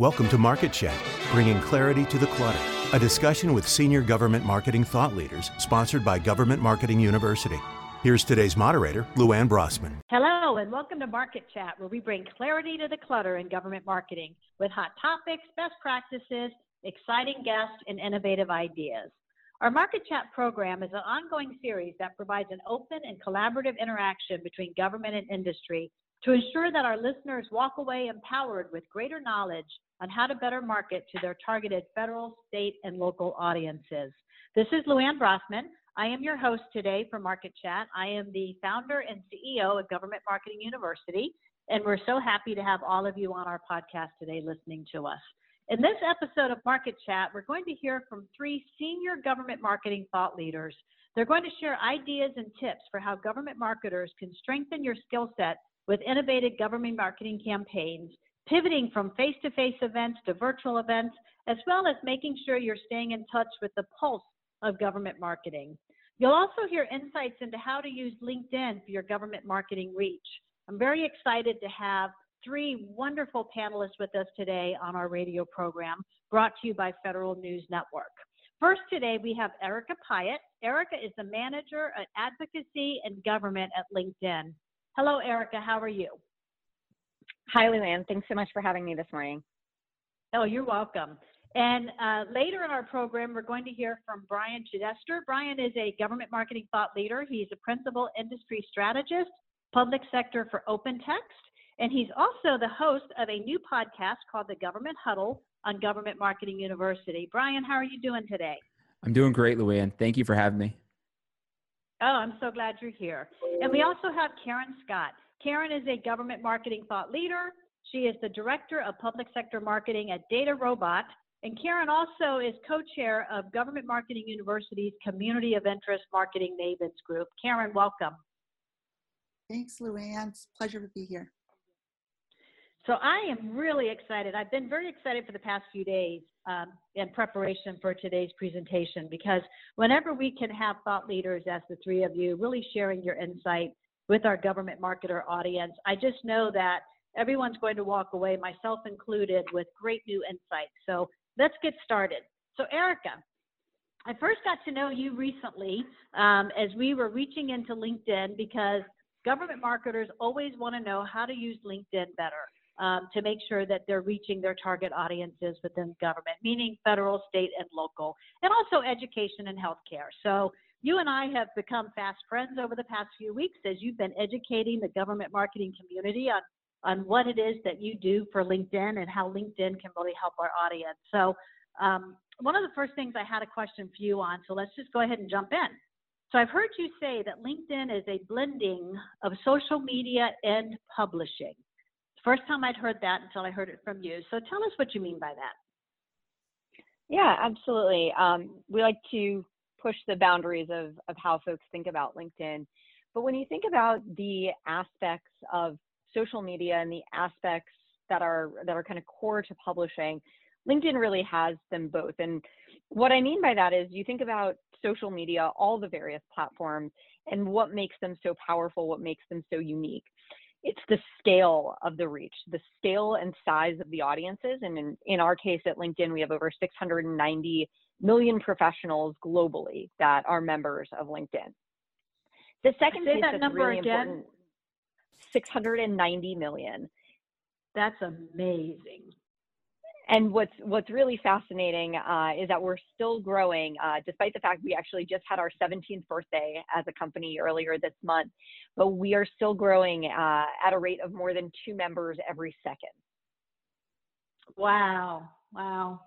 Welcome to Market Chat, bringing clarity to the clutter. A discussion with senior government marketing thought leaders, sponsored by Government Marketing University. Here's today's moderator, Luann Brossman. Hello, and welcome to Market Chat, where we bring clarity to the clutter in government marketing with hot topics, best practices, exciting guests, and innovative ideas. Our Market Chat program is an ongoing series that provides an open and collaborative interaction between government and industry to ensure that our listeners walk away empowered with greater knowledge on how to better market to their targeted federal, state, and local audiences. This is Luann Brossman. I am your host today for Market Chat. I am the founder and CEO of Government Marketing University, and we're so happy to have all of you on our podcast today listening to us. In this episode of Market Chat, we're going to hear from three senior government marketing thought leaders. They're going to share ideas and tips for how government marketers can strengthen your skill set with innovative government marketing campaigns, pivoting from face to face events to virtual events, as well as making sure you're staying in touch with the pulse of government marketing. You'll also hear insights into how to use LinkedIn for your government marketing reach. I'm very excited to have three wonderful panelists with us today on our radio program brought to you by Federal News Network. First today, we have Erica Pyatt. Erica is the manager at advocacy and government at LinkedIn. Hello, Erica. How are you? Hi, Luann. Thanks so much for having me this morning. Oh, you're welcome. And uh, later in our program, we're going to hear from Brian Chidester. Brian is a government marketing thought leader. He's a principal industry strategist, public sector for OpenText, and he's also the host of a new podcast called The Government Huddle on Government Marketing University. Brian, how are you doing today? I'm doing great, Luann. Thank you for having me. Oh, I'm so glad you're here. And we also have Karen Scott. Karen is a government marketing thought leader. She is the director of public sector marketing at DataRobot. And Karen also is co chair of Government Marketing University's Community of Interest Marketing Mavens Group. Karen, welcome. Thanks, Luann. It's a pleasure to be here. So I am really excited. I've been very excited for the past few days um, in preparation for today's presentation because whenever we can have thought leaders as the three of you really sharing your insight with our government marketer audience, I just know that everyone's going to walk away, myself included, with great new insights. So let's get started. So Erica, I first got to know you recently um, as we were reaching into LinkedIn because government marketers always want to know how to use LinkedIn better um, to make sure that they're reaching their target audiences within government, meaning federal, state, and local, and also education and healthcare. So you and I have become fast friends over the past few weeks as you've been educating the government marketing community on on what it is that you do for LinkedIn and how LinkedIn can really help our audience. So um, one of the first things I had a question for you on, so let's just go ahead and jump in. So I've heard you say that LinkedIn is a blending of social media and publishing. First time I'd heard that until I heard it from you. So tell us what you mean by that. Yeah, absolutely. Um, we like to push the boundaries of, of how folks think about LinkedIn. But when you think about the aspects of social media and the aspects that are that are kind of core to publishing, LinkedIn really has them both. And what I mean by that is you think about social media, all the various platforms, and what makes them so powerful, what makes them so unique it's the scale of the reach, the scale and size of the audiences. And in, in our case at LinkedIn, we have over 690 million professionals globally that are members of LinkedIn. The second Say piece that number really again. important, 690 million. That's amazing. And what's what's really fascinating uh, is that we're still growing, uh, despite the fact we actually just had our 17th birthday as a company earlier this month. But we are still growing uh, at a rate of more than two members every second. Wow! Wow!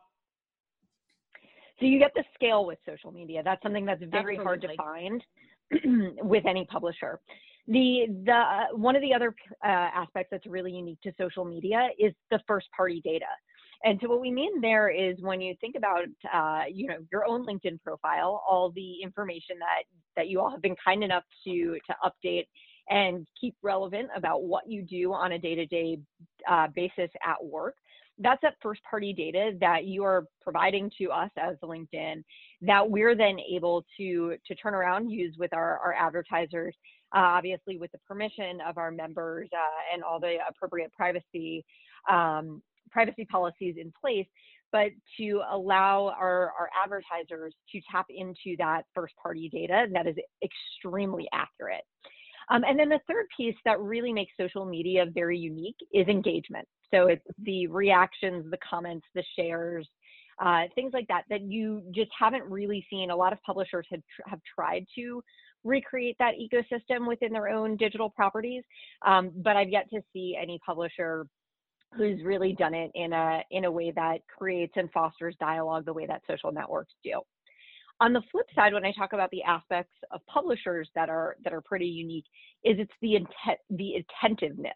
So you get the scale with social media. That's something that's very Absolutely. hard to find with any publisher. The the uh, one of the other uh, aspects that's really unique to social media is the first party data. And so what we mean there is when you think about, uh, you know, your own LinkedIn profile, all the information that that you all have been kind enough to to update and keep relevant about what you do on a day-to-day uh, basis at work. That's that first party data that you are providing to us as LinkedIn that we're then able to to turn around, use with our, our advertisers, uh, obviously with the permission of our members uh, and all the appropriate privacy um, privacy policies in place, but to allow our, our advertisers to tap into that first party data that is extremely accurate. Um, and then the third piece that really makes social media very unique is engagement. So it's the reactions, the comments, the shares, uh, things like that, that you just haven't really seen. A lot of publishers have, have tried to recreate that ecosystem within their own digital properties, um, but I've yet to see any publisher who's really done it in a in a way that creates and fosters dialogue the way that social networks do. On the flip side, when I talk about the aspects of publishers that are that are pretty unique, is it's the intent the attentiveness.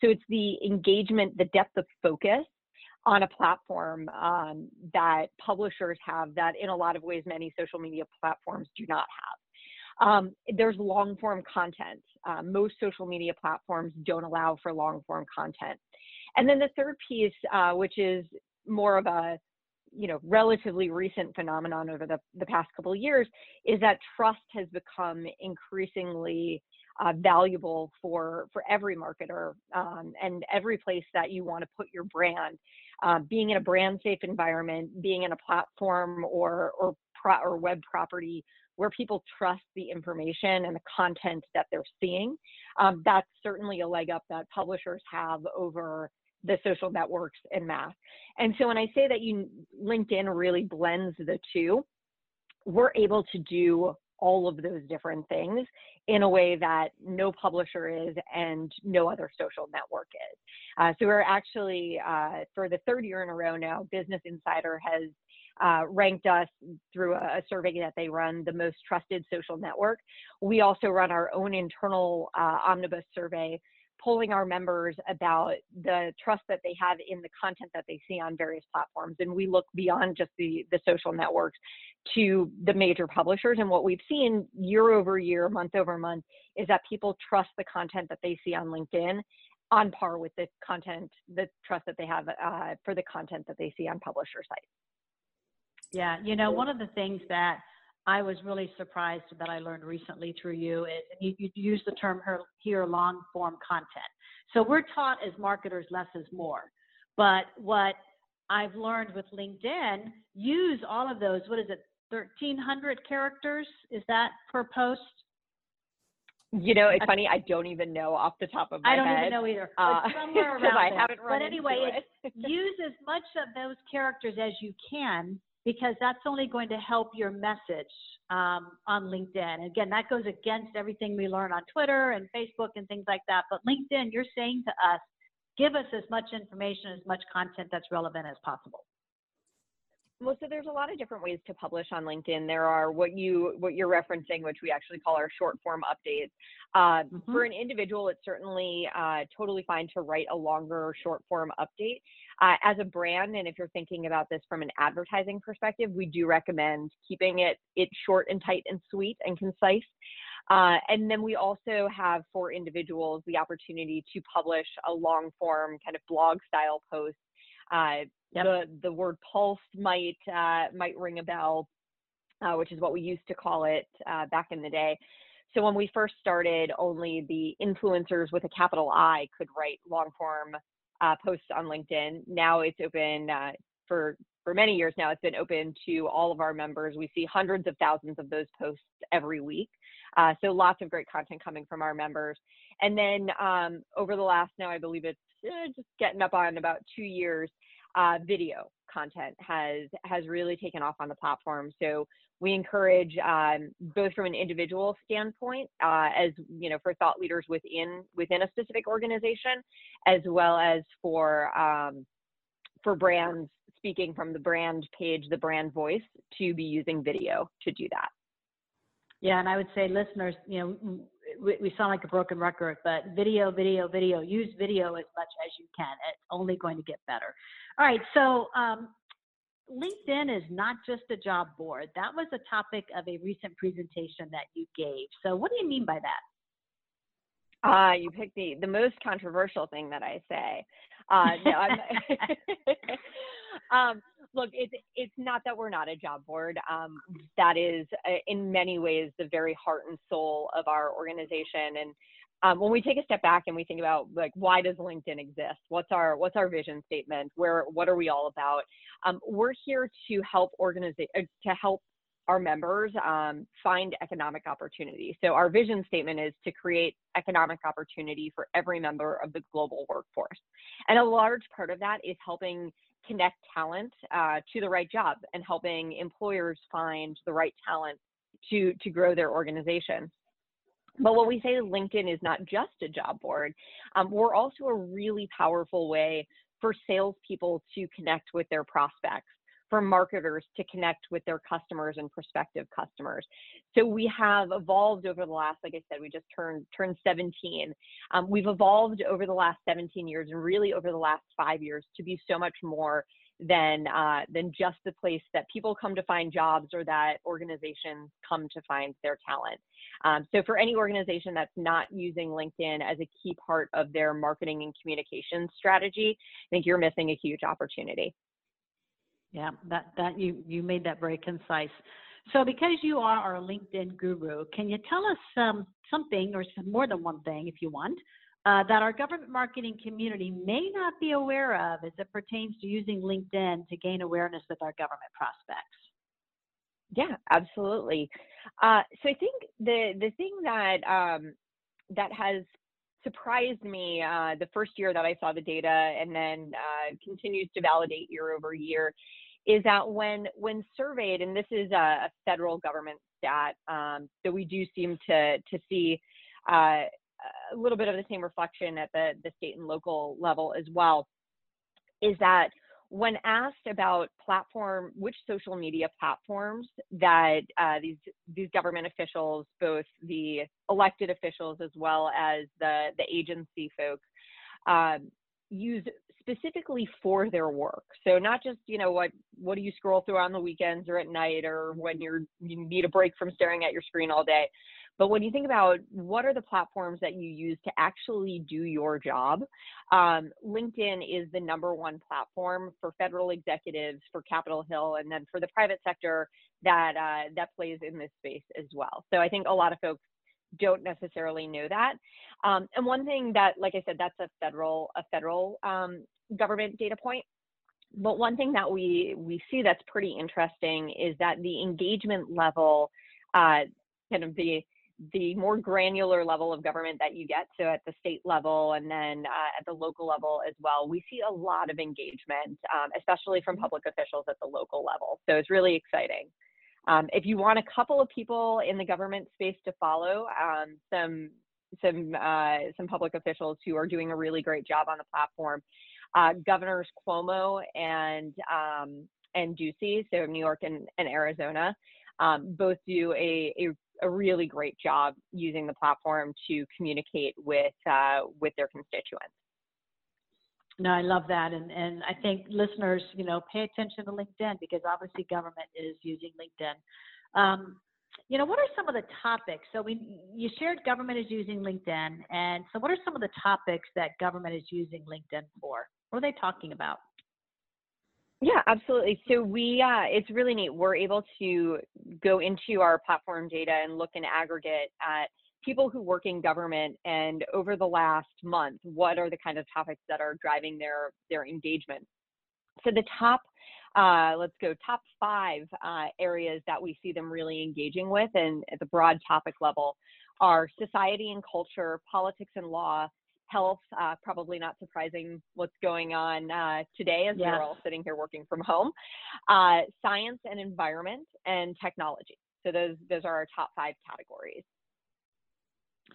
So it's the engagement, the depth of focus on a platform um, that publishers have that in a lot of ways many social media platforms do not have. Um, there's long form content. Uh, most social media platforms don't allow for long form content. And then the third piece, uh, which is more of a you know relatively recent phenomenon over the, the past couple of years is that trust has become increasingly uh, valuable for for every marketer um, and every place that you want to put your brand uh, being in a brand safe environment being in a platform or or pro- or web property where people trust the information and the content that they're seeing um, that's certainly a leg up that publishers have over the social networks and math. And so when I say that you LinkedIn really blends the two, we're able to do all of those different things in a way that no publisher is and no other social network is. Uh, so we're actually, uh, for the third year in a row now, Business Insider has uh, ranked us through a, a, survey that they run the most trusted social network. We also run our own internal uh, omnibus survey polling our members about the trust that they have in the content that they see on various platforms. And we look beyond just the, the social networks to the major publishers. And what we've seen year over year, month over month, is that people trust the content that they see on LinkedIn on par with the content, the trust that they have uh, for the content that they see on publisher sites. Yeah, you know, one of the things that I was really surprised that I learned recently through you. Is, you, you use the term here, long form content. So we're taught as marketers less is more. But what I've learned with LinkedIn, use all of those, what is it, 1,300 characters? Is that per post? You know, it's funny. I don't even know off the top of my head. I don't head. even know either. Uh, somewhere around I haven't run But anyway, it. use as much of those characters as you can because that's only going to help your message um, on LinkedIn. Again, that goes against everything we learn on Twitter and Facebook and things like that. But LinkedIn, you're saying to us, give us as much information, as much content that's relevant as possible. Well, so there's a lot of different ways to publish on LinkedIn. There are what you what you're referencing, which we actually call our short form updates. Uh, mm-hmm. For an individual, it's certainly uh, totally fine to write a longer short form update. Uh, as a brand, and if you're thinking about this from an advertising perspective, we do recommend keeping it it short and tight and sweet and concise. Uh, and then we also have for individuals the opportunity to publish a long form kind of blog style post uh, Yep. The the word pulse might uh, might ring a bell, uh, which is what we used to call it uh, back in the day. So when we first started, only the influencers with a capital I could write long form uh, posts on LinkedIn. Now it's open uh, for for many years now. It's been open to all of our members. We see hundreds of thousands of those posts every week. Uh, so lots of great content coming from our members. And then um, over the last now, I believe it's just getting up on about two years uh, video content has has really taken off on the platform. So we encourage um, both from an individual standpoint, uh, as you know, for thought leaders within within a specific organization, as well as for um, for brands speaking from the brand page, the brand voice, to be using video to do that. Yeah, and I would say listeners, you know, we, we sound like a broken record, but video, video, video. Use video as much as you can. It's only going to get better. All right, so um, LinkedIn is not just a job board. That was a topic of a recent presentation that you gave. So, what do you mean by that? Uh, you picked the, the most controversial thing that I say. Uh, no, I'm um, look, it's it's not that we're not a job board. Um, that is, uh, in many ways, the very heart and soul of our organization. And um, when we take a step back and we think about like why does linkedin exist what's our what's our vision statement where what are we all about um, we're here to help organize uh, to help our members um, find economic opportunity. So our vision statement is to create economic opportunity for every member of the global workforce. And a large part of that is helping connect talent uh, to the right job and helping employers find the right talent to, to grow their organization. But when we say LinkedIn is not just a job board, um, we're also a really powerful way for salespeople to connect with their prospects for marketers to connect with their customers and prospective customers. So we have evolved over the last, like I said, we just turned turned 17. Um, we've evolved over the last 17 years and really over the last five years to be so much more than uh, than just the place that people come to find jobs or that organizations come to find their talent. Um, so for any organization that's not using LinkedIn as a key part of their marketing and communications strategy, I think you're missing a huge opportunity. Yeah, that, that you, you made that very concise. So because you are our LinkedIn guru, can you tell us um, something or some, more than one thing if you want uh, that our government marketing community may not be aware of as it pertains to using LinkedIn to gain awareness with our government prospects? Yeah, absolutely. Uh, so I think the the thing that um, that has surprised me uh, the first year that I saw the data and then uh, continues to validate year over year is that when when surveyed, and this is a, federal government stat, um, so we do seem to to see uh, a little bit of the same reflection at the the state and local level as well, is that when asked about platform, which social media platforms that uh, these these government officials, both the elected officials as well as the the agency folks, um, use specifically for their work. So not just you know what what do you scroll through on the weekends or at night or when you're you need a break from staring at your screen all day, but when you think about what are the platforms that you use to actually do your job, um, LinkedIn is the number one platform for federal executives, for Capitol Hill, and then for the private sector that uh, that plays in this space as well. So I think a lot of folks don't necessarily know that. Um, and one thing that, like I said, that's a federal a federal um, government data point. But one thing that we we see that's pretty interesting is that the engagement level, uh, kind of the the more granular level of government that you get, so at the state level and then uh, at the local level as well, we see a lot of engagement, um, especially from mm-hmm. public officials at the local level. So it's really exciting. Um, if you want a couple of people in the government space to follow, um, some some uh, some public officials who are doing a really great job on the platform, uh, Governors Cuomo and um, and Ducey, so New York and, and Arizona, um, both do a, a a really great job using the platform to communicate with uh, with their constituents. No, I love that, and and I think listeners, you know, pay attention to LinkedIn because obviously government is using LinkedIn. Um, you know, what are some of the topics? So we you shared government is using LinkedIn, and so what are some of the topics that government is using LinkedIn for? What are they talking about? Yeah, absolutely. So we, uh, it's really neat. We're able to go into our platform data and look in aggregate at people who work in government and over the last month, what are the kind of topics that are driving their their engagement. So the top, uh, let's go top five uh, areas that we see them really engaging with, and at the broad topic level, are society and culture, politics and law, health, uh, probably not surprising what's going on uh, today as yeah. we're all sitting here working from home, uh, science and environment, and technology. So those, those are our top five categories.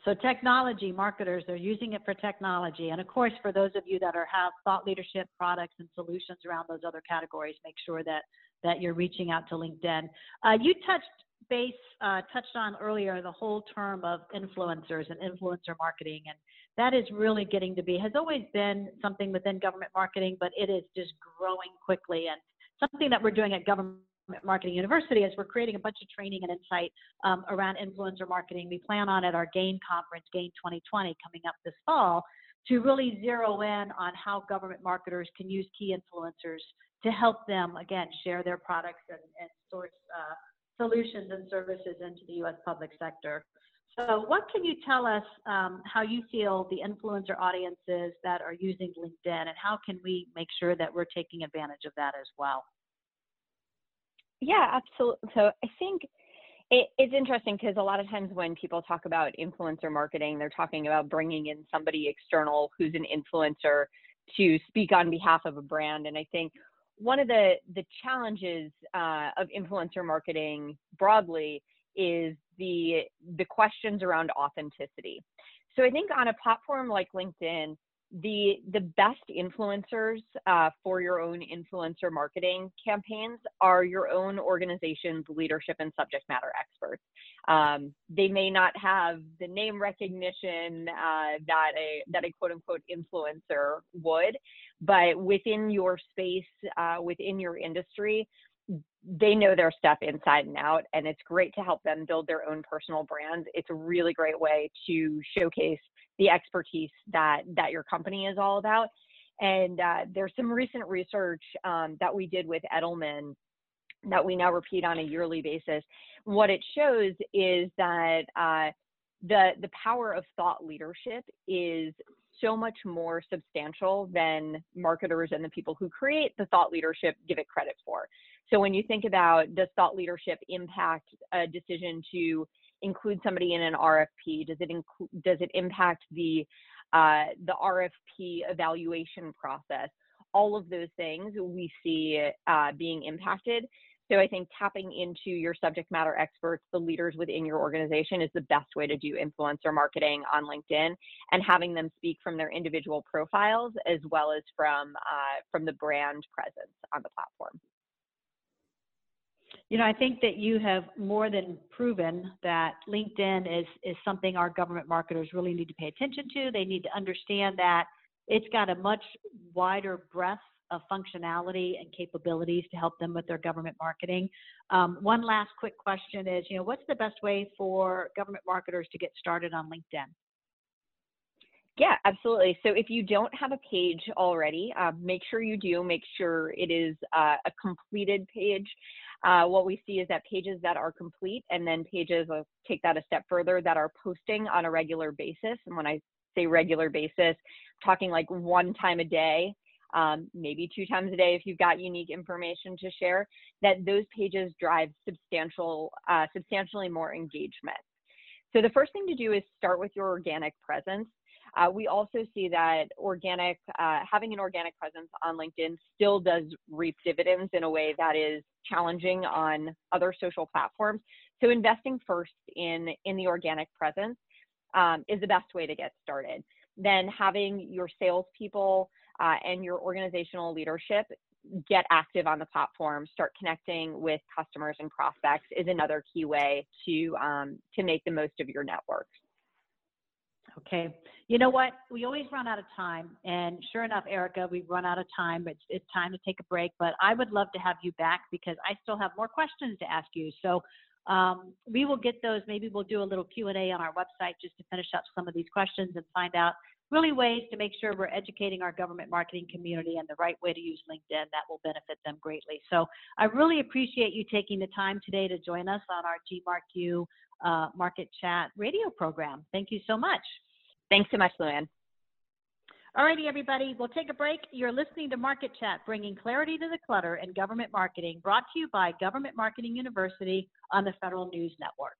So technology marketers, they're using it for technology. And of course, for those of you that are have thought leadership products and solutions around those other categories, make sure that, that you're reaching out to LinkedIn. Uh, you touched base, uh, touched on earlier the whole term of influencers and influencer marketing. And that is really getting to be, has always been something within government marketing, but it is just growing quickly. And something that we're doing at Government Marketing University is we're creating a bunch of training and insight um, around influencer marketing. We plan on at our GAIN conference, GAIN 2020, coming up this fall, to really zero in on how government marketers can use key influencers to help them, again, share their products and, and source uh, solutions and services into the U.S. public sector. So, what can you tell us um, how you feel the influencer audiences that are using LinkedIn, and how can we make sure that we're taking advantage of that as well? Yeah, absolutely. So, I think it, it's interesting because a lot of times when people talk about influencer marketing, they're talking about bringing in somebody external who's an influencer to speak on behalf of a brand. And I think one of the the challenges uh, of influencer marketing broadly is the the questions around authenticity. So I think on a platform like LinkedIn, the the best influencers uh, for your own influencer marketing campaigns are your own organization's leadership and subject matter experts. Um, they may not have the name recognition uh, that a that a quote unquote influencer would, but within your space, uh, within your industry, they know their stuff inside and out and it's great to help them build their own personal brands it's a really great way to showcase the expertise that that your company is all about. And uh, there's some recent research um, that we did with Edelman that we now repeat on a yearly basis. What it shows is that uh, the the power of thought leadership is so much more substantial than marketers and the people who create the thought leadership give it credit for. So when you think about does thought leadership impact a decision to include somebody in an RFP? Does it does it impact the uh, the RFP evaluation process? All of those things we see uh, being impacted. So I think tapping into your subject matter experts, the leaders within your organization, is the best way to do influencer marketing on LinkedIn, and having them speak from their individual profiles as well as from uh, from the brand presence on the platform. You know, I think that you have more than proven that LinkedIn is, is something our government marketers really need to pay attention to. They need to understand that it's got a much wider breadth of functionality and capabilities to help them with their government marketing. Um, one last quick question is, you know, what's the best way for government marketers to get started on LinkedIn? Yeah, absolutely. So if you don't have a page already, uh, make sure you do. Make sure it is uh, a completed page. Uh, what we see is that pages that are complete and then pages, I'll take that a step further, that are posting on a regular basis. And when I say regular basis, I'm talking like one time a day, um, maybe two times a day if you've got unique information to share, that those pages drive substantial, uh, substantially more engagement. So the first thing to do is start with your organic presence. Uh, we also see that organic, uh, having an organic presence on LinkedIn still does reap dividends in a way that is challenging on other social platforms. So investing first in, in the organic presence um, is the best way to get started. Then having your salespeople uh, and your organizational leadership get active on the platform, start connecting with customers and prospects is another key way to um, to make the most of your network. Okay. You know what? We always run out of time. And sure enough, Erica, we've run out of time. It's, it's time to take a break. But I would love to have you back because I still have more questions to ask you. So um, we will get those. Maybe we'll do a little Q&A on our website just to finish up some of these questions and find out really ways to make sure we're educating our government marketing community and the right way to use LinkedIn that will benefit them greatly. So I really appreciate you taking the time today to join us on our GMARC-U uh, Market Chat radio program. Thank you so much. Thanks so much, Luann. Alrighty, everybody, we'll take a break. You're listening to Market Chat, bringing clarity to the clutter in government marketing, brought to you by Government Marketing University on the Federal News Network.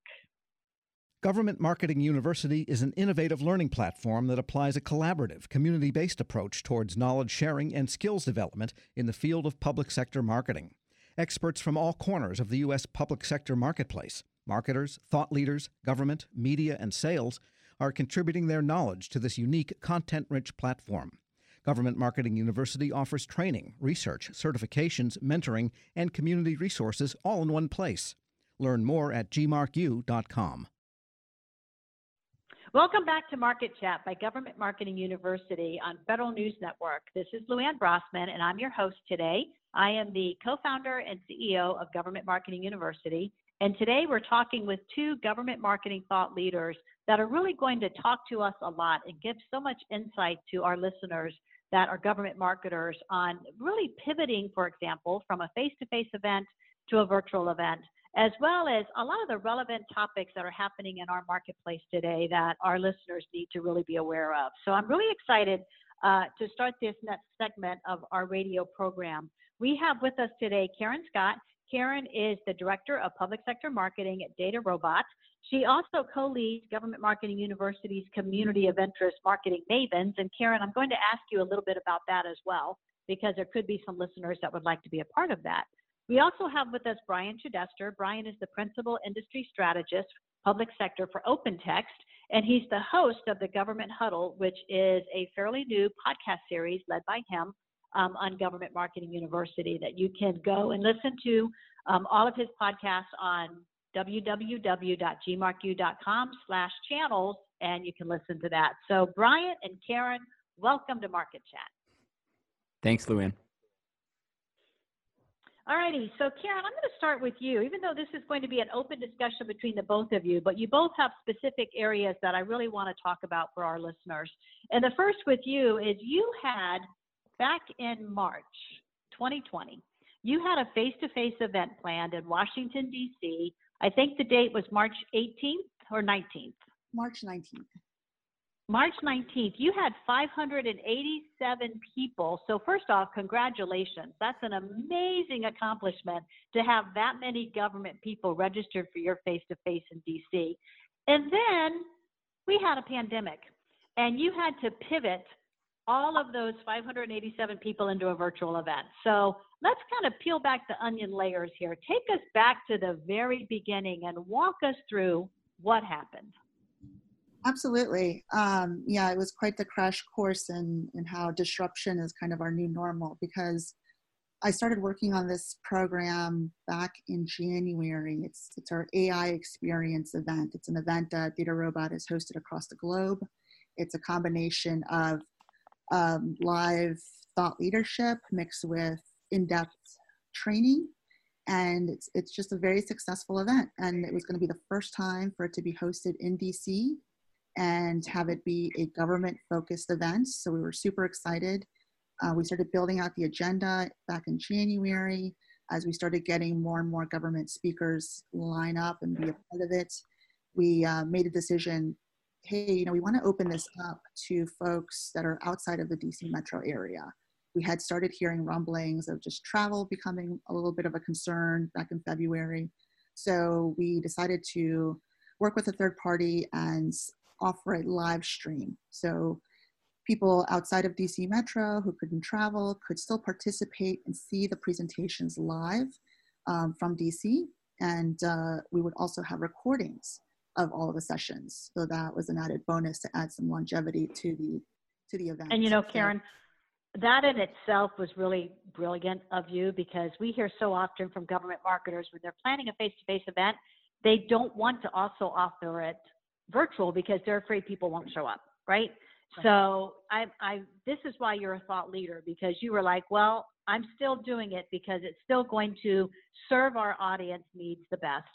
Government Marketing University is an innovative learning platform that applies a collaborative, community based approach towards knowledge sharing and skills development in the field of public sector marketing. Experts from all corners of the U.S. public sector marketplace marketers, thought leaders, government, media, and sales are contributing their knowledge to this unique content rich platform. Government Marketing University offers training, research, certifications, mentoring, and community resources all in one place. Learn more at gmarcu.com. Welcome back to Market Chat by Government Marketing University on Federal News Network. This is Luann Brossman, and I'm your host today. I am the co founder and CEO of Government Marketing University. And today we're talking with two government marketing thought leaders that are really going to talk to us a lot and give so much insight to our listeners that are government marketers on really pivoting, for example, from a face to face event to a virtual event as well as a lot of the relevant topics that are happening in our marketplace today that our listeners need to really be aware of. So I'm really excited uh, to start this next segment of our radio program. We have with us today Karen Scott. Karen is the Director of Public Sector Marketing at Data DataRobot. She also co leads Government Marketing University's Community of Interest Marketing Mavens. And Karen, I'm going to ask you a little bit about that as well, because there could be some listeners that would like to be a part of that. We also have with us Brian Chidester. Brian is the Principal Industry Strategist, Public Sector for OpenText, and he's the host of the Government Huddle, which is a fairly new podcast series led by him um, on Government Marketing University that you can go and listen to um, all of his podcasts on www.gmarku.com slash channels, and you can listen to that. So Brian and Karen, welcome to Market Chat. Thanks, Luann. Alrighty, so Karen, I'm going to start with you, even though this is going to be an open discussion between the both of you, but you both have specific areas that I really want to talk about for our listeners. And the first with you is you had back in March 2020, you had a face to face event planned in Washington, D.C. I think the date was March 18th or 19th? March 19th. March 19th, you had 587 people. So, first off, congratulations. That's an amazing accomplishment to have that many government people registered for your face to face in DC. And then we had a pandemic, and you had to pivot all of those 587 people into a virtual event. So let's kind of peel back the onion layers here. Take us back to the very beginning and walk us through what happened. Absolutely. Um, yeah, it was quite the crash course in, in how disruption is kind of our new normal because I started working on this program back in January. It's, it's our AI experience event. It's an event that DataRobot has hosted across the globe. It's a combination of um, live thought leadership mixed with in-depth training and it's, it's just a very successful event and it was going to be the first time for it to be hosted in dc and have it be a government focused event so we were super excited uh, we started building out the agenda back in january as we started getting more and more government speakers line up and be a part of it we uh, made a decision hey, you know, we want to open this up to folks that are outside of the DC metro area. We had started hearing rumblings of just travel becoming a little bit of a concern back in February. So we decided to work with a third party and offer a live stream. So people outside of DC Metro who couldn't travel could still participate and see the presentations live um, from DC. And uh, we would also have recordings of all of the sessions. So that was an added bonus to add some longevity to the to the event. And you know, Karen, that in itself was really brilliant of you because we hear so often from government marketers when they're planning a face-to-face event, they don't want to also offer it virtual because they're afraid people won't show up, right? So I, I, this is why you're a thought leader because you were like, well, I'm still doing it because it's still going to serve our audience needs the best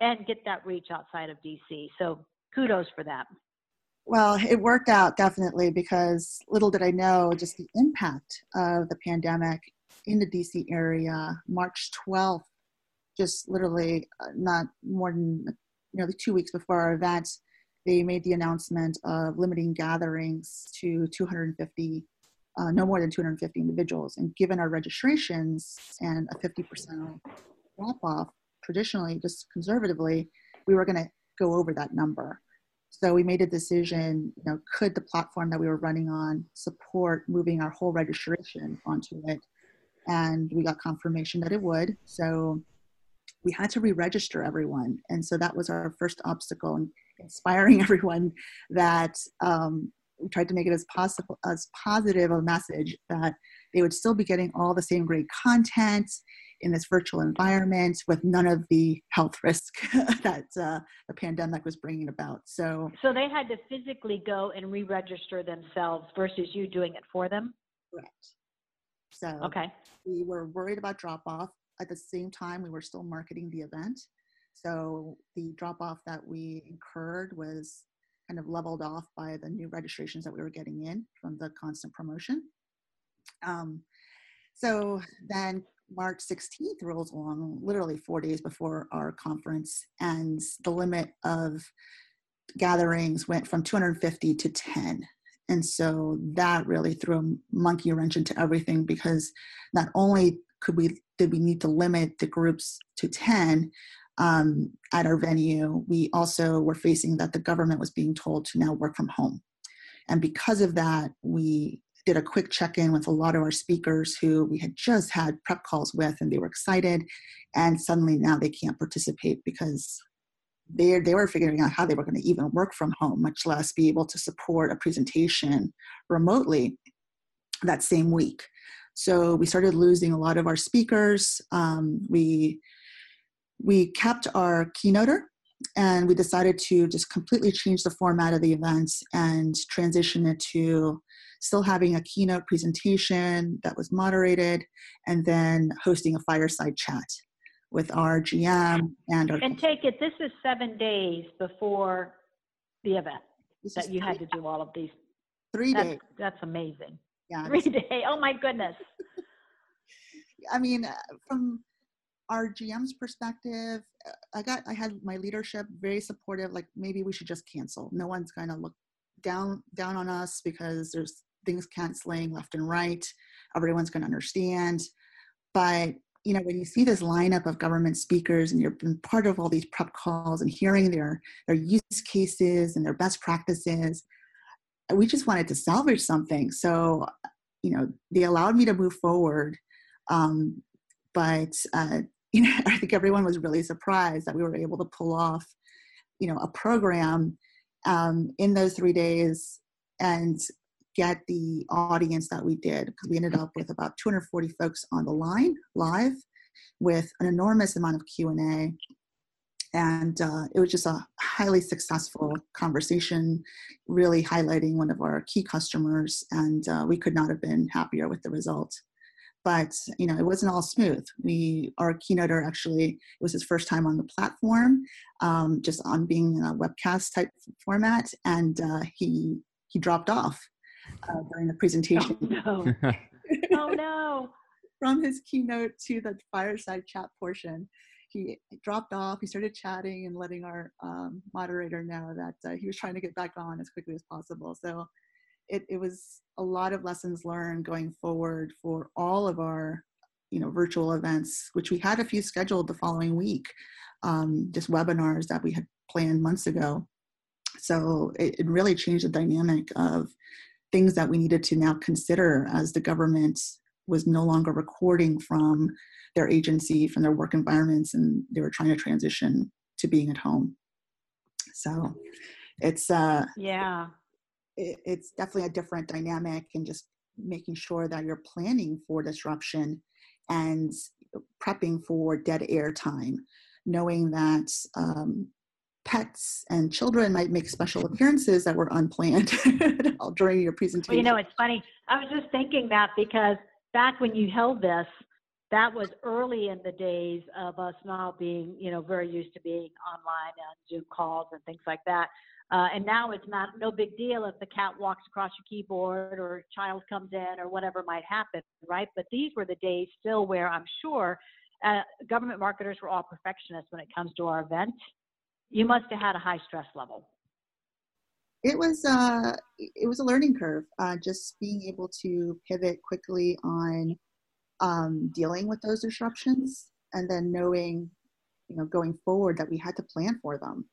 and get that reach outside of DC. So kudos for that. Well, it worked out definitely because little did I know just the impact of the pandemic in the DC area. March 12th, just literally uh, not more than nearly two weeks before our event, they made the announcement of limiting gatherings to 250, uh, no more than 250 individuals. And given our registrations and a 50% drop off, traditionally, just conservatively, we were going to go over that number. So we made a decision, you know, could the platform that we were running on support moving our whole registration onto it? And we got confirmation that it would. So we had to re-register everyone. And so that was our first obstacle inspiring everyone that um, we tried to make it as possible as positive a message that they would still be getting all the same great content in this virtual environment with none of the health risk that uh, the pandemic was bringing about. So, so they had to physically go and re-register themselves versus you doing it for them. Correct. So, okay, we were worried about drop off. At the same time, we were still marketing the event. So the drop off that we incurred was kind of leveled off by the new registrations that we were getting in from the constant promotion. Um, so then March 16th rolls along, literally four days before our conference, and the limit of gatherings went from 250 to 10. And so that really threw a monkey wrench into everything because not only could we did we need to limit the groups to 10 um, at our venue, we also were facing that the government was being told to now work from home. And because of that, we did a quick check in with a lot of our speakers who we had just had prep calls with and they were excited. And suddenly now they can't participate because they, they were figuring out how they were going to even work from home, much less be able to support a presentation remotely that same week. So we started losing a lot of our speakers. Um, we we kept our keynoter and we decided to just completely change the format of the events and transition it to still having a keynote presentation that was moderated and then hosting a fireside chat with our GM and our. And take it, this is seven days before the event this that you had to do all of these. Three that's, days. That's amazing. Yeah. Three days. Oh my goodness. I mean, from our GM's perspective, I got I had my leadership very supportive. Like maybe we should just cancel. No one's gonna look down down on us because there's things canceling left and right. Everyone's gonna understand. But you know, when you see this lineup of government speakers and you're been part of all these prep calls and hearing their their use cases and their best practices, we just wanted to salvage something. So, you know, they allowed me to move forward. Um, but uh, you know, I think everyone was really surprised that we were able to pull off, you know, a program um, in those three days and get the audience that we did because we ended up with about 240 folks on the line live with an enormous amount of q&a and uh, it was just a highly successful conversation really highlighting one of our key customers and uh, we could not have been happier with the result but you know it wasn't all smooth. We our keynoter actually it was his first time on the platform um, just on being in a webcast type format and uh, he he dropped off uh, during the presentation. Oh no, oh, no. from his keynote to the fireside chat portion he dropped off he started chatting and letting our um, moderator know that uh, he was trying to get back on as quickly as possible. So it, it was a lot of lessons learned going forward for all of our you know virtual events which we had a few scheduled the following week um, just webinars that we had planned months ago. So it, it really changed the dynamic of things that we needed to now consider as the government was no longer recording from their agency from their work environments and they were trying to transition to being at home. So it's uh yeah it, it's definitely a different dynamic and just making sure that you're planning for disruption and prepping for dead air time, knowing that um, pets and children might make special appearances that were unplanned during your presentation. Well, you know, it's funny. I was just thinking that because back when you held this, that was early in the days of us now being, you know, very used to being online on Zoom calls and things like that. Uh, and now it's not no big deal if the cat walks across your keyboard or a child comes in or whatever might happen, right? But these were the days still where I'm sure uh, government marketers were all perfectionists when it comes to our event. You must have had a high stress level. It was uh, it was a learning curve. Uh, just being able to pivot quickly on um, dealing with those disruptions, and then knowing, you know, going forward that we had to plan for them,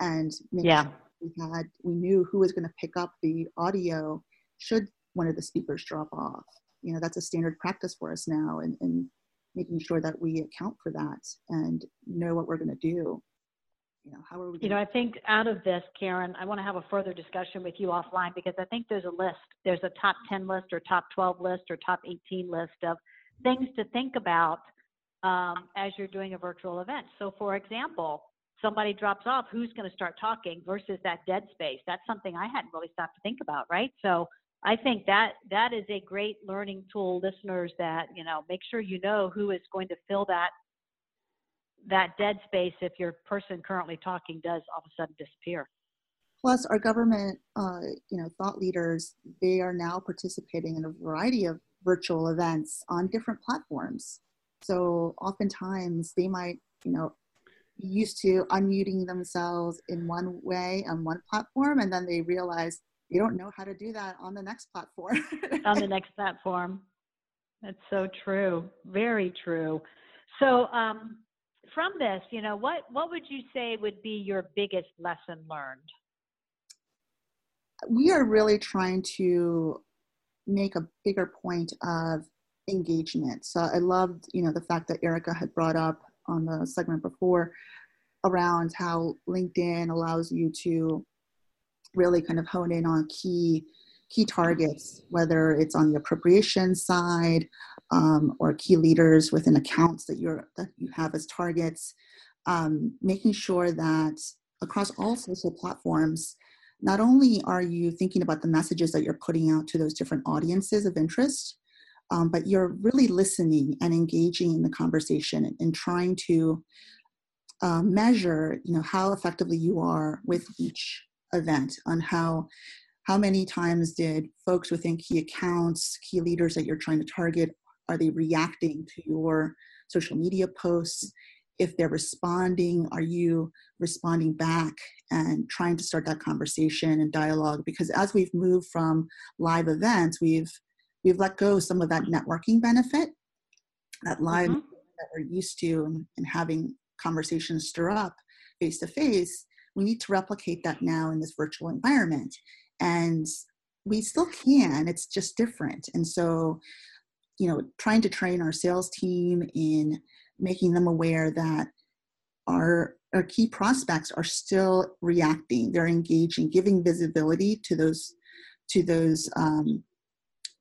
and yeah. Sure we had we knew who was going to pick up the audio should one of the speakers drop off. You know that's a standard practice for us now and, and making sure that we account for that and know what we're going to do. You know how are we you know i think out of this karen i want to have a further discussion with you offline because i think there's a list. There's a top 10 list or top 12 list or top 18 list of things to think about um, as you're doing a virtual event. So for example somebody drops off, who's going to start talking versus that dead space? That's something I hadn't really stopped to think about, right? So I think that that is a great learning tool, listeners. That you know, make sure you know who is going to fill that that dead space if your person currently talking does all of a sudden disappear. Plus, our government, uh, you know, thought leaders, they are now participating in a variety of virtual events on different platforms. So oftentimes they might, you know, used to unmuting themselves in one way on one platform and then they realize they don't know how to do that on the next platform. on the next platform. That's so true. Very true. So um, from this, you know, what what would you say would be your biggest lesson learned? We are really trying to make a bigger point of engagement. So I loved, you know, the fact that Erica had brought up on the segment before around how LinkedIn allows you to really kind of hone in on key key targets, whether it's on the appropriation side um, or key leaders within accounts that you're that you have as targets, um, making sure that across all social platforms, not only are you thinking about the messages that you're putting out to those different audiences of interest, um, but you're really listening and engaging in the conversation and, and trying to uh, measure, you know, how effectively you are with each event on how how many times did folks within key accounts, key leaders that you're trying to target, are they reacting to your social media posts? If they're responding, are you responding back and trying to start that conversation and dialogue? Because as we've moved from live events, we've we've let go some of that networking benefit, that live mm-hmm. that we're used to and, and having conversations stir up face to face. We need to replicate that now in this virtual environment. And we still can, it's just different. And so, you know, trying to train our sales team in making them aware that our our key prospects are still reacting they're engaging giving visibility to those to those um,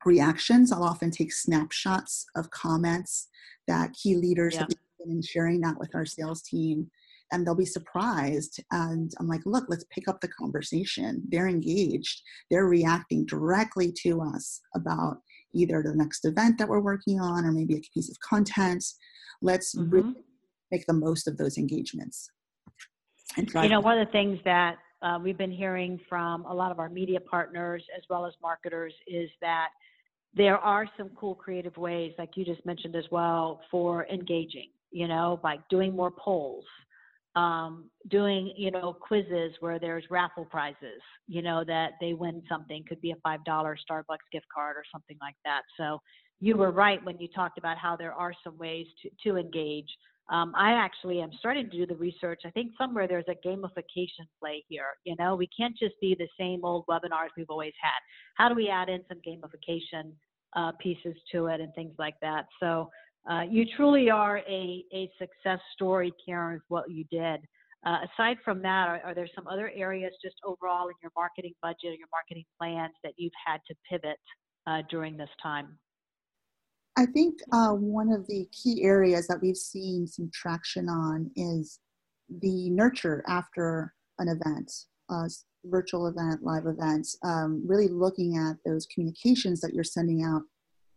reactions. I'll often take snapshots of comments that key leaders yeah. have been in sharing that with our sales team. And they'll be surprised. And I'm like, look, let's pick up the conversation. They're engaged. They're reacting directly to us about either the next event that we're working on or maybe a piece of content. Let's mm-hmm. really make the most of those engagements. And you know, one of the things that uh, we've been hearing from a lot of our media partners as well as marketers is that there are some cool creative ways, like you just mentioned as well, for engaging, you know, like doing more polls, um, doing, you know, quizzes where there's raffle prizes, you know, that they win something, could be a $5 Starbucks gift card or something like that. So you were right when you talked about how there are some ways to, to engage. Um, I actually am starting to do the research. I think somewhere there's a gamification play here. You know, we can't just be the same old webinars we've always had. How do we add in some gamification uh, pieces to it and things like that? So uh, you truly are a, a success story, Karen, with what you did. Uh, aside from that, are, are, there some other areas just overall in your marketing budget or your marketing plans that you've had to pivot uh, during this time? I think uh, one of the key areas that we've seen some traction on is the nurture after an event, virtual event, live events, um, really looking at those communications that you're sending out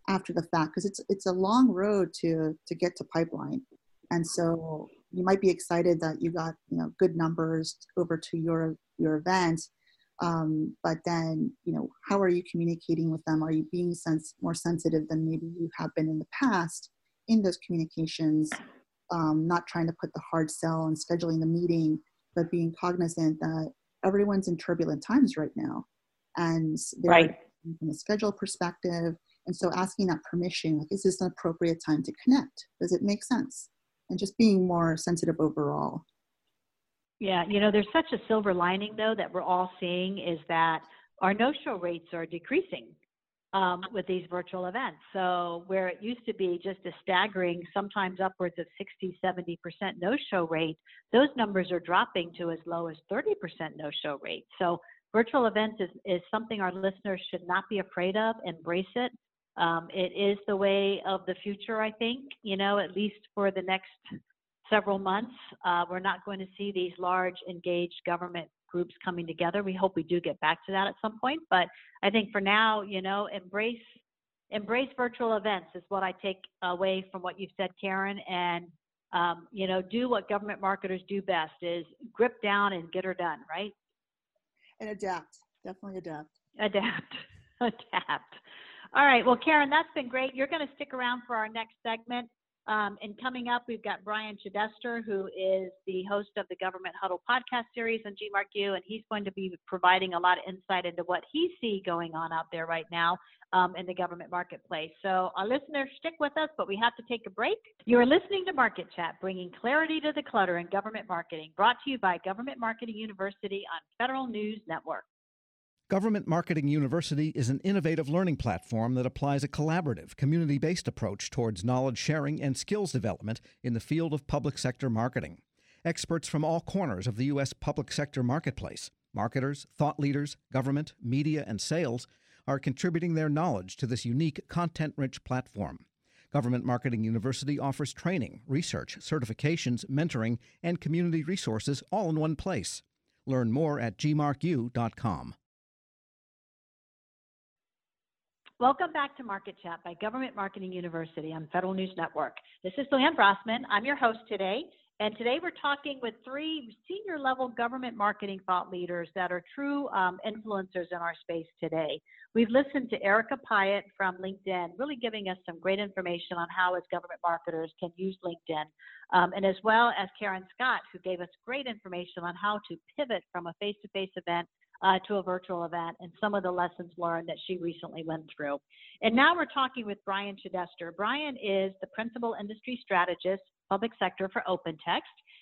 after the fact, because it's it's a long road to to get to pipeline, and so you might be excited that you got you know good numbers over to your your event, um, but then, you know, how are you communicating with them? Are you being sense, more sensitive than maybe you have been in the past in those communications? Um, not trying to put the hard sell and scheduling the meeting, but being cognizant that everyone's in turbulent times right now. And right. from a schedule perspective. And so asking that permission, like, is this an appropriate time to connect? Does it make sense? And just being more sensitive overall. Yeah, you know, there's such a silver lining though that we're all seeing is that our no-show rates are decreasing um, with these virtual events. So where it used to be just a staggering, sometimes upwards of 60, 70% no-show rate, those numbers are dropping to as low as 30% no-show rate. So virtual events is, is something our listeners should not be afraid of. Embrace it. Um, it is the way of the future, I think, you know, at least for the next several months. Uh, we're not going to see these large engaged government groups coming together. We hope we do get back to that at some point, but I think for now, you know, embrace embrace virtual events is what I take away from what you've said, Karen, and um, you know, do what government marketers do best is grip down and get her done, right? And adapt. Definitely adapt. Adapt. adapt. All right. Well, Karen, that's been great. You're going to stick around for our next segment. Um, and coming up, we've got Brian Chidester, who is the host of the Government Huddle podcast series on GMarkU, and he's going to be providing a lot of insight into what he sees going on out there right now um, in the government marketplace. So, our listeners, stick with us, but we have to take a break. You are listening to Market Chat, bringing clarity to the clutter in government marketing, brought to you by Government Marketing University on Federal News Network. Government Marketing University is an innovative learning platform that applies a collaborative, community based approach towards knowledge sharing and skills development in the field of public sector marketing. Experts from all corners of the U.S. public sector marketplace, marketers, thought leaders, government, media, and sales, are contributing their knowledge to this unique, content rich platform. Government Marketing University offers training, research, certifications, mentoring, and community resources all in one place. Learn more at gmarku.com. Welcome back to Market Chat by Government Marketing University on Federal News Network. This is Luann Brossman. I'm your host today. And today we're talking with three senior level government marketing thought leaders that are true um, influencers in our space today. We've listened to Erica Pyatt from LinkedIn, really giving us some great information on how, as government marketers, can use LinkedIn, um, and as well as Karen Scott, who gave us great information on how to pivot from a face to face event uh, to a virtual event and some of the lessons learned that she recently went through. And now we're talking with Brian Chidester. Brian is the principal industry strategist, public sector for OpenText.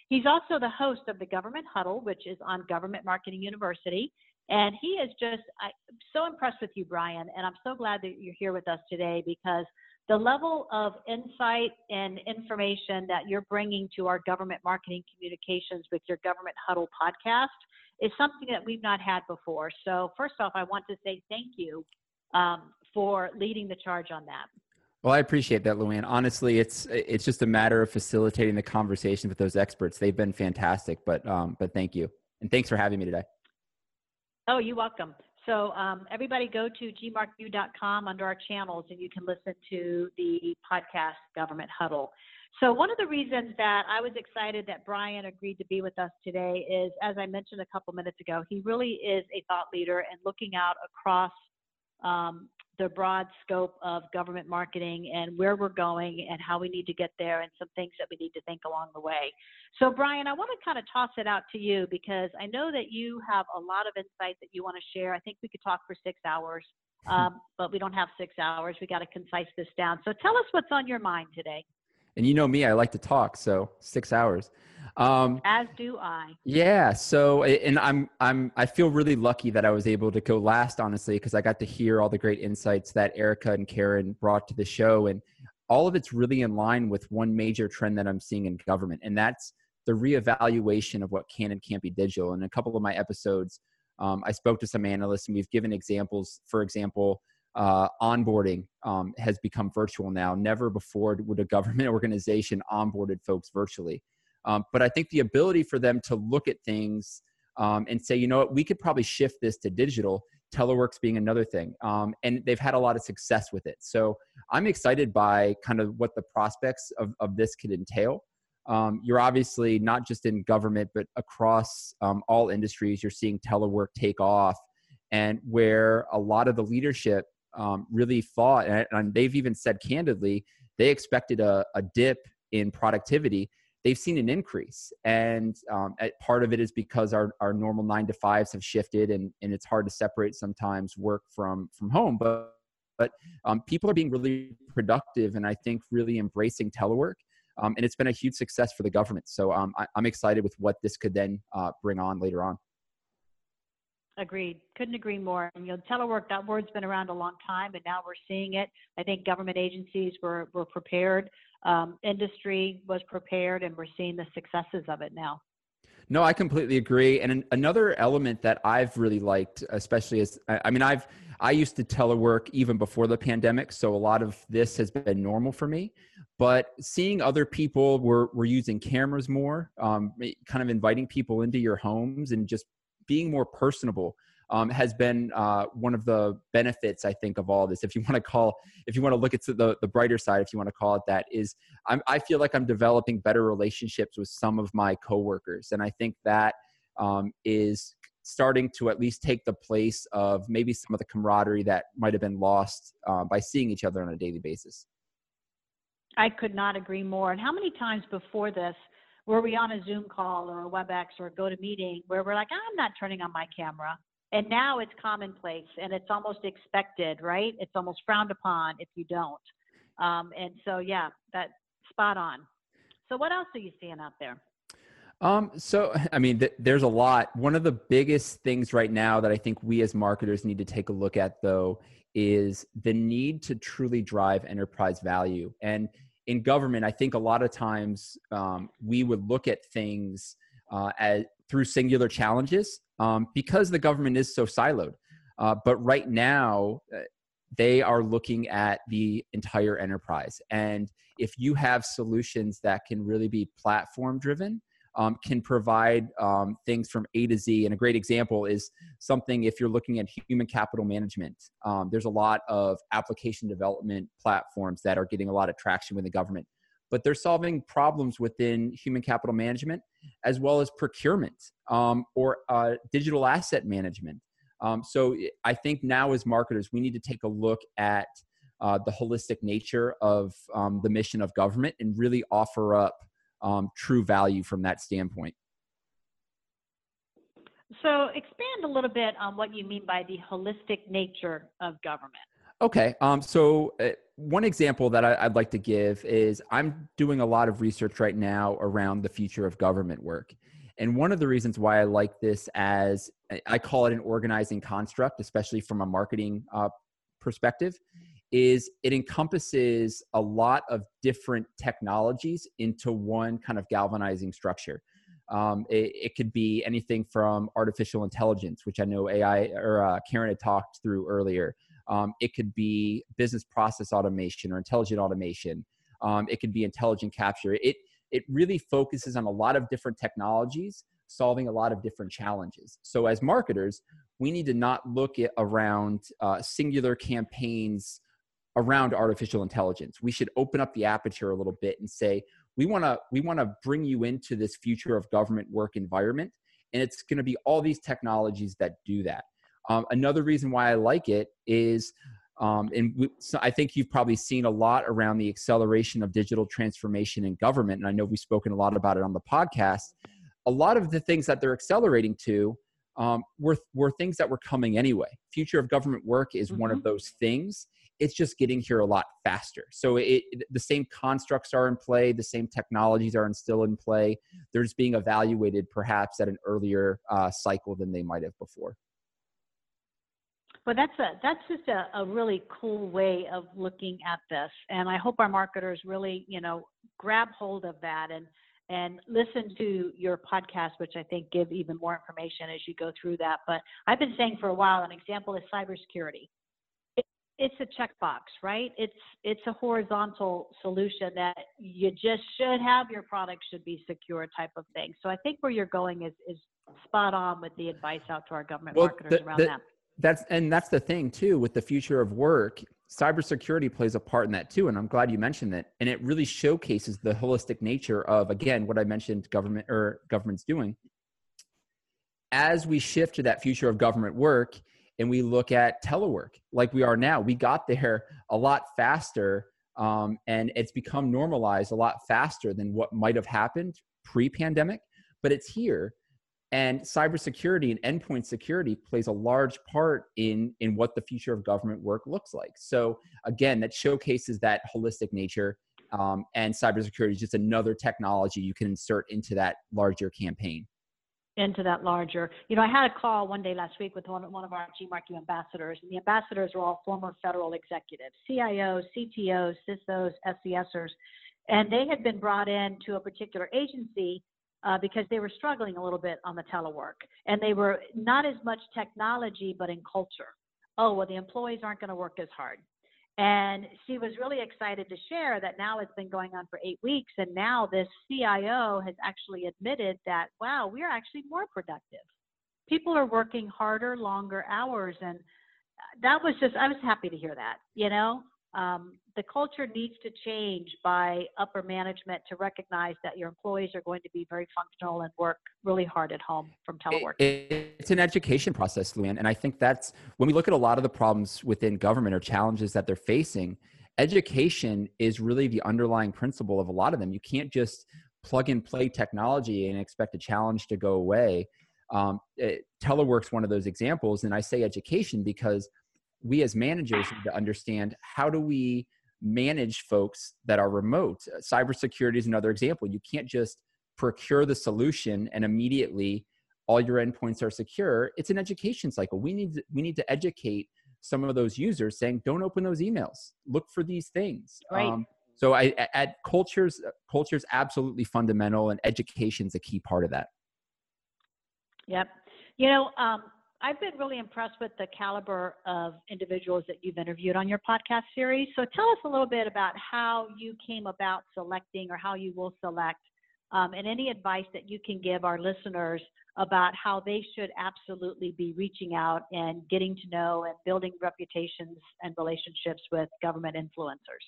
He's also the host of the Government Huddle, which is on Government Marketing University. And he is just I, so impressed with you, Brian. And I'm so glad that you're here with us today because the level of insight and information that you're bringing to our government marketing communications with your Government Huddle podcast is something that we've not had before. So, first off, I want to say thank you um, for leading the charge on that. Well, I appreciate that, Luann. Honestly, it's it's just a matter of facilitating the conversation with those experts. They've been fantastic, but um, but thank you, and thanks for having me today. Oh, you're welcome. So um, everybody go to gmarku.com under our channels, and you can listen to the podcast Government Huddle. So, one of the reasons that I was excited that Brian agreed to be with us today is, as I mentioned a couple minutes ago, he really is a thought leader and looking out across um, the broad scope of government marketing and where we're going and how we need to get there and some things that we need to think along the way. So, Brian, I want to kind of toss it out to you because I know that you have a lot of insight that you want to share. I think we could talk for six hours, um, but we don't have six hours. We got to concise this down. So, tell us what's on your mind today and you know me, I like to talk, so six hours. Um, As do I. Yeah. So, and I'm I'm I feel really lucky that I was able to go last, honestly, because I got to hear all the great insights that Erica and Karen brought to the show, and all of it's really in line with one major trend that I'm seeing in government, and that's the reevaluation of what can and can't be digital. In a couple of my episodes, um, I spoke to some analysts, and we've given examples. For example, uh, onboarding um, has become virtual now. Never before would a government organization onboarded folks virtually. Um, but I think the ability for them to look at things um, and say, you know what, we could probably shift this to digital, teleworks being another thing. Um, and they've had a lot of success with it. So I'm excited by kind of what the prospects of, of this could entail. Um, you're obviously not just in government, but across um, all industries, you're seeing telework take off. And where a lot of the leadership um, really thought, and, and, they've even said candidly, they expected a, a, dip in productivity. They've seen an increase. And um, part of it is because our, our normal nine to fives have shifted and, and it's hard to separate sometimes work from, from home. But, but um, people are being really productive and I think really embracing telework. Um, and it's been a huge success for the government. So um, I, am excited with what this could then uh, bring on later on. Agreed. Couldn't agree more. And you know, telework, that word's been around a long time, and now we're seeing it. I think government agencies were, were prepared, um, industry was prepared, and we're seeing the successes of it now. No, I completely agree. And an, another element that I've really liked, especially as I, I mean, I've I used to telework even before the pandemic, so a lot of this has been normal for me. But seeing other people were were using cameras more, um, kind of inviting people into your homes and just being more personable um, has been uh, one of the benefits I think of all this. If you want to call, if you want to look at the the brighter side, if you want to call it that, is I'm, I feel like I'm developing better relationships with some of my coworkers, and I think that um, is starting to at least take the place of maybe some of the camaraderie that might have been lost uh, by seeing each other on a daily basis. I could not agree more. And how many times before this were we on a Zoom call or a WebEx or a GoToMeeting where we're like, I'm not turning on my camera. And now it's commonplace and it's almost expected, right? It's almost frowned upon if you don't. Um, and so, yeah, that spot on. So, what else are you seeing out there? Um, so, I mean, th- there's a lot. One of the biggest things right now that I think we as marketers need to take a look at, though, is the need to truly drive enterprise value. And in government, I think a lot of times um, we would look at things uh, as through singular challenges um, because the government is so siloed. Uh, but right now, uh, they are looking at the entire enterprise. And if you have solutions that can really be platform driven, um, can provide um, things from A to Z. And a great example is something if you're looking at human capital management. Um, there's a lot of application development platforms that are getting a lot of traction with the government, but they're solving problems within human capital management as well as procurement um, or uh, digital asset management. Um, so I think now as marketers, we need to take a look at uh, the holistic nature of um, the mission of government and really offer up um, true value from that standpoint. So, expand a little bit on what you mean by the holistic nature of government. Okay. Um, so, uh, one example that I, would like to give is I'm doing a lot of research right now around the future of government work. And one of the reasons why I like this as I call it an organizing construct, especially from a marketing uh, perspective, is it encompasses a lot of different technologies into one kind of galvanizing structure. Um, it, it, could be anything from artificial intelligence, which I know AI or uh, Karen had talked through earlier. Um, it could be business process automation or intelligent automation. Um, it could be intelligent capture. It it really focuses on a lot of different technologies solving a lot of different challenges. So as marketers, we need to not look at around uh, singular campaigns around artificial intelligence. We should open up the aperture a little bit and say, we want to we want to bring you into this future of government work environment, and it's going to be all these technologies that do that. Um, another reason why I like it is, um, and we, so I think you've probably seen a lot around the acceleration of digital transformation in government, and I know we've spoken a lot about it on the podcast. A lot of the things that they're accelerating to um, were were things that were coming anyway. Future of government work is mm-hmm. one of mm-hmm. those things it's just getting here a lot faster. So it, the same constructs are in play, the same technologies are still in play. They're just being evaluated perhaps at an earlier uh, cycle than they might have before. Well, that's a that's just a, a really cool way of looking at this, and I hope our marketers really, you know, grab hold of that and and listen to your podcast, which I think give even more information as you go through that. But I've been saying for a while, an example is cybersecurity it's a checkbox, right? It's it's a horizontal solution that you just should have your product should be secure type of thing. So I think where you're going is is spot on with the advice out to our government well, marketers the, around the, that. That's and that's the thing too with the future of work. Cybersecurity plays a part in that too, and I'm glad you mentioned that. And it really showcases the holistic nature of again what I mentioned government or government's doing. As we shift to that future of government work, and we look at telework like we are now. We got there a lot faster, um, and it's become normalized a lot faster than what might have happened pre-pandemic. But it's here, and cybersecurity and endpoint security plays a large part in in what the future of government work looks like. So again, that showcases that holistic nature. Um, and cybersecurity is just another technology you can insert into that larger campaign into that larger. You know, I had a call one day last week with one, one of our GMarketing ambassadors, and the ambassadors are all former federal executives, CIOs, CTOs, CISOs, SESers, and they had been brought in to a particular agency uh, because they were struggling a little bit on the telework, and they were not as much technology, but in culture. Oh, well, the employees aren't going to work as hard. And she was really excited to share that now it's been going on for eight weeks. And now this CIO has actually admitted that, wow, we're actually more productive. People are working harder, longer hours. And uh, that was just, I was happy to hear that, you know? Um, the culture needs to change by upper management to recognize that your employees are going to be very functional and work really hard at home from telework. It, it's an education process, Luann. And I think that's when we look at a lot of the problems within government or challenges that they're facing, education is really the underlying principle of a lot of them. You can't just plug and play technology and expect a challenge to go away. Um, it, telework's one of those examples, and I say education because we as managers need to understand how do we manage folks that are remote. Cybersecurity is another example. You can't just procure the solution and immediately all your endpoints are secure. It's an education cycle. We need to, we need to educate some of those users saying, don't open those emails. Look for these things. Right. Um, so I at cultures culture's absolutely fundamental and education's a key part of that. Yep. You know, um, I've been really impressed with the caliber of individuals that you've interviewed on your podcast series. So tell us a little bit about how you came about selecting or how you will select, um, and any advice that you can give our listeners about how they should absolutely be reaching out and getting to know and building reputations and relationships with government influencers.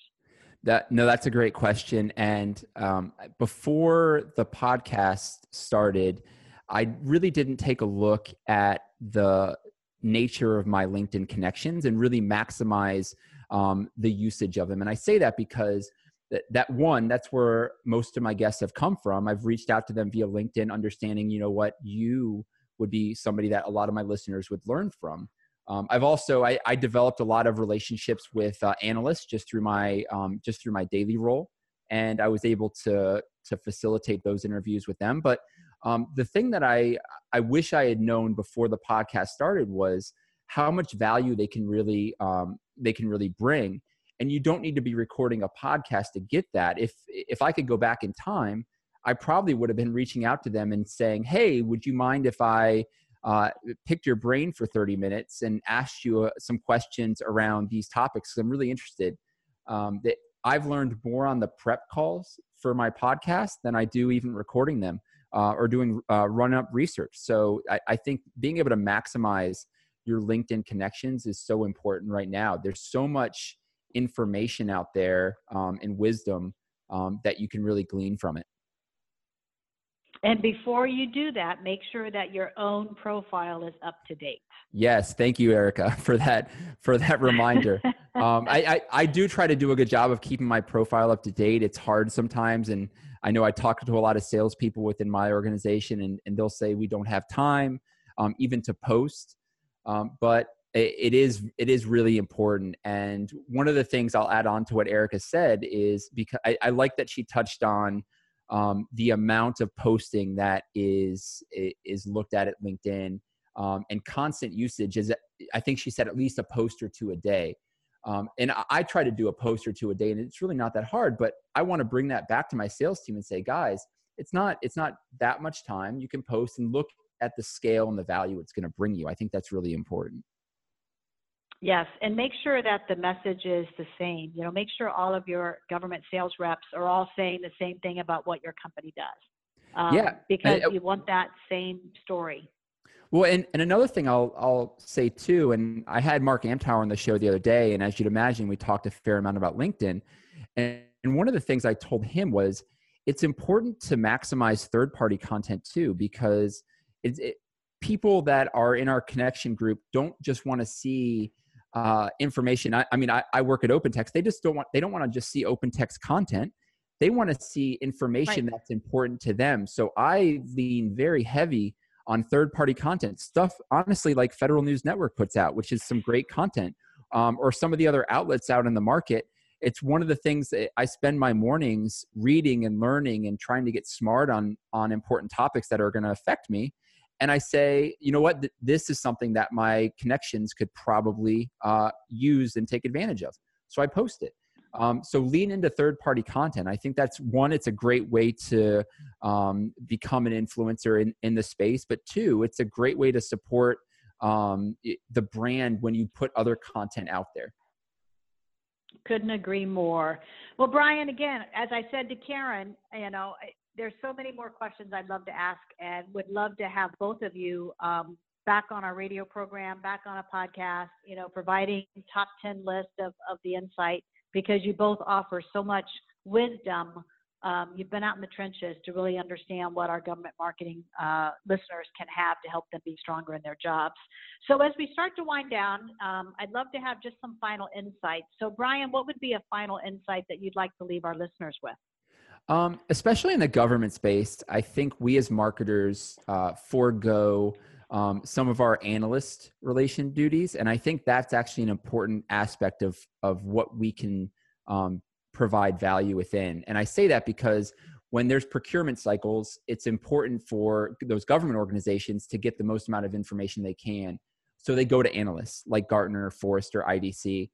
That no, that's a great question. And um, before the podcast started, I really didn't take a look at the nature of my LinkedIn connections and really maximize um, the usage of them. And I say that because that, that one, that's where most of my guests have come from. I've reached out to them via LinkedIn, understanding, you know, what you would be somebody that a lot of my listeners would learn from. Um, I've also I, I, developed a lot of relationships with uh, analysts just through my um, just through my daily role, and I was able to to facilitate those interviews with them. But um, the thing that I I wish I had known before the podcast started was how much value they can really um, they can really bring. And you don't need to be recording a podcast to get that. If if I could go back in time, I probably would have been reaching out to them and saying, "Hey, would you mind if I uh, picked your brain for 30 minutes and asked you uh, some questions around these topics? I'm really interested." Um, that I've learned more on the prep calls for my podcast than I do even recording them uh, or doing uh, run up research. So I, I think being able to maximize your LinkedIn connections is so important right now. There's so much information out there um, and wisdom um, that you can really glean from it. And before you do that, make sure that your own profile is up to date. Yes, thank you, Erica, for that for that reminder. um, I, I, I do try to do a good job of keeping my profile up to date. It's hard sometimes, and I know I talk to a lot of salespeople within my organization, and, and they'll say we don't have time, um, even to post. Um, but it, it is it is really important. And one of the things I'll add on to what Erica said is because I, I like that she touched on um, the amount of posting that is is looked at at LinkedIn um, and constant usage is I think she said at least a post or two a day. Um, and I, I, try to do a post or two a day, and it's really not that hard. But I want to bring that back to my sales team and say, guys, it's not it's not that much time. You can post and look at the scale and the value it's going to bring you. I think that's really important. Yes, and make sure that the message is the same. You know, make sure all of your government sales reps are all saying the same thing about what your company does. Um, yeah, because you want that same story. Well, and, and another thing I'll I'll say too, and I had Mark Amtower on the show the other day, and as you'd imagine, we talked a fair amount about LinkedIn. And, and one of the things I told him was it's important to maximize third party content too, because it's it, people that are in our connection group don't just want to see uh, information. I, I mean, I, I work at OpenText. They just don't want they don't want to just see OpenText content. They want to see information right. that's important to them. So I lean very heavy on third party content stuff honestly like federal news network puts out which is some great content um, or some of the other outlets out in the market it's one of the things that i spend my mornings reading and learning and trying to get smart on on important topics that are going to affect me and i say you know what Th- this is something that my connections could probably uh, use and take advantage of so i post it um, so lean into third party content. I think that's one, it's a great way to um, become an influencer in, in the space. But two, it's a great way to support um, the brand when you put other content out there. Couldn't agree more. Well, Brian, again, as I said to Karen, you know, there's so many more questions I'd love to ask and would love to have both of you um, back on our radio program, back on a podcast, you know, providing top 10 list of, of the insight because you both offer so much wisdom Um, you've been out in the trenches to really understand what our government marketing uh, listeners can have to help them be stronger in their jobs. So, as we start to wind down, um, I'd love to have just some final insights. So, Brian, what would be a final insight that you'd like to leave our listeners with? Um, especially in the government space, I think we as marketers uh, forego um, some of our analyst relation duties, and I think that's actually an important aspect of of what we can um, provide value within. And I say that because when there's procurement cycles, it's important for those government organizations to get the most amount of information they can. So they go to analysts like Gartner, Forrester, IDC.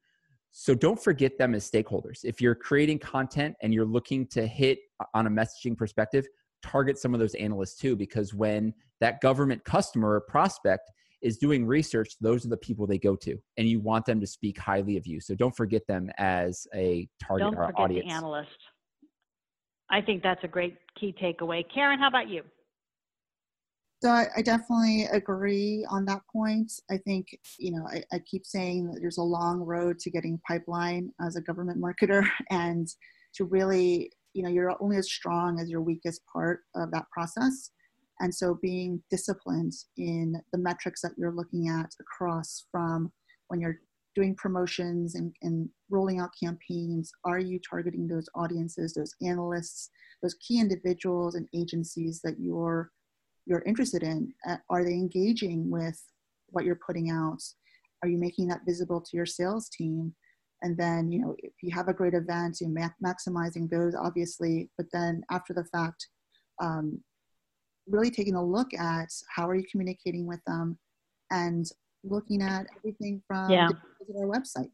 So don't forget them as stakeholders. If you're creating content and you're looking to hit on a messaging perspective, target some of those analysts too, because when that government customer or prospect is doing research, those are the people they go to, and you want them to speak highly of you. So don't forget them as a target don't forget audience. The analyst. I think that's a great key takeaway. Karen, how about you? So I, I, definitely agree on that point. I think, you know, I, I, keep saying that there's a long road to getting pipeline as a government marketer and to really, you know, you're only as strong as your weakest part of that process. And so being disciplined in the metrics that you're looking at across from when you're doing promotions and, and rolling out campaigns, are you targeting those audiences, those analysts, those key individuals and agencies that you're you're interested in? Uh, are they engaging with what you're putting out? Are you making that visible to your sales team? And then, you know, if you have a great event, you're ma- maximizing those, obviously. But then after the fact, um, really taking a look at how are you communicating with them and looking at everything from yeah. our website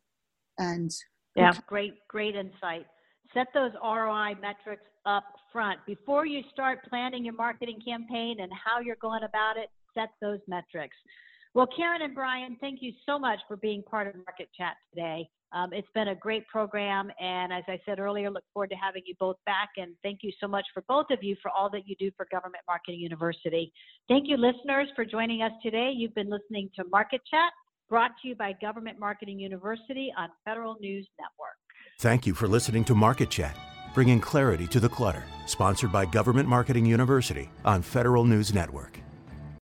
and yeah great great insight set those roi metrics up front before you start planning your marketing campaign and how you're going about it set those metrics well karen and brian thank you so much for being part of market chat today um, it's been a great program, and as I said earlier, look forward to having you both back. And thank you so much for both of you for all that you do for Government Marketing University. Thank you, listeners, for joining us today. You've been listening to Market Chat, brought to you by Government Marketing University on Federal News Network. Thank you for listening to Market Chat, bringing clarity to the clutter. Sponsored by Government Marketing University on Federal News Network.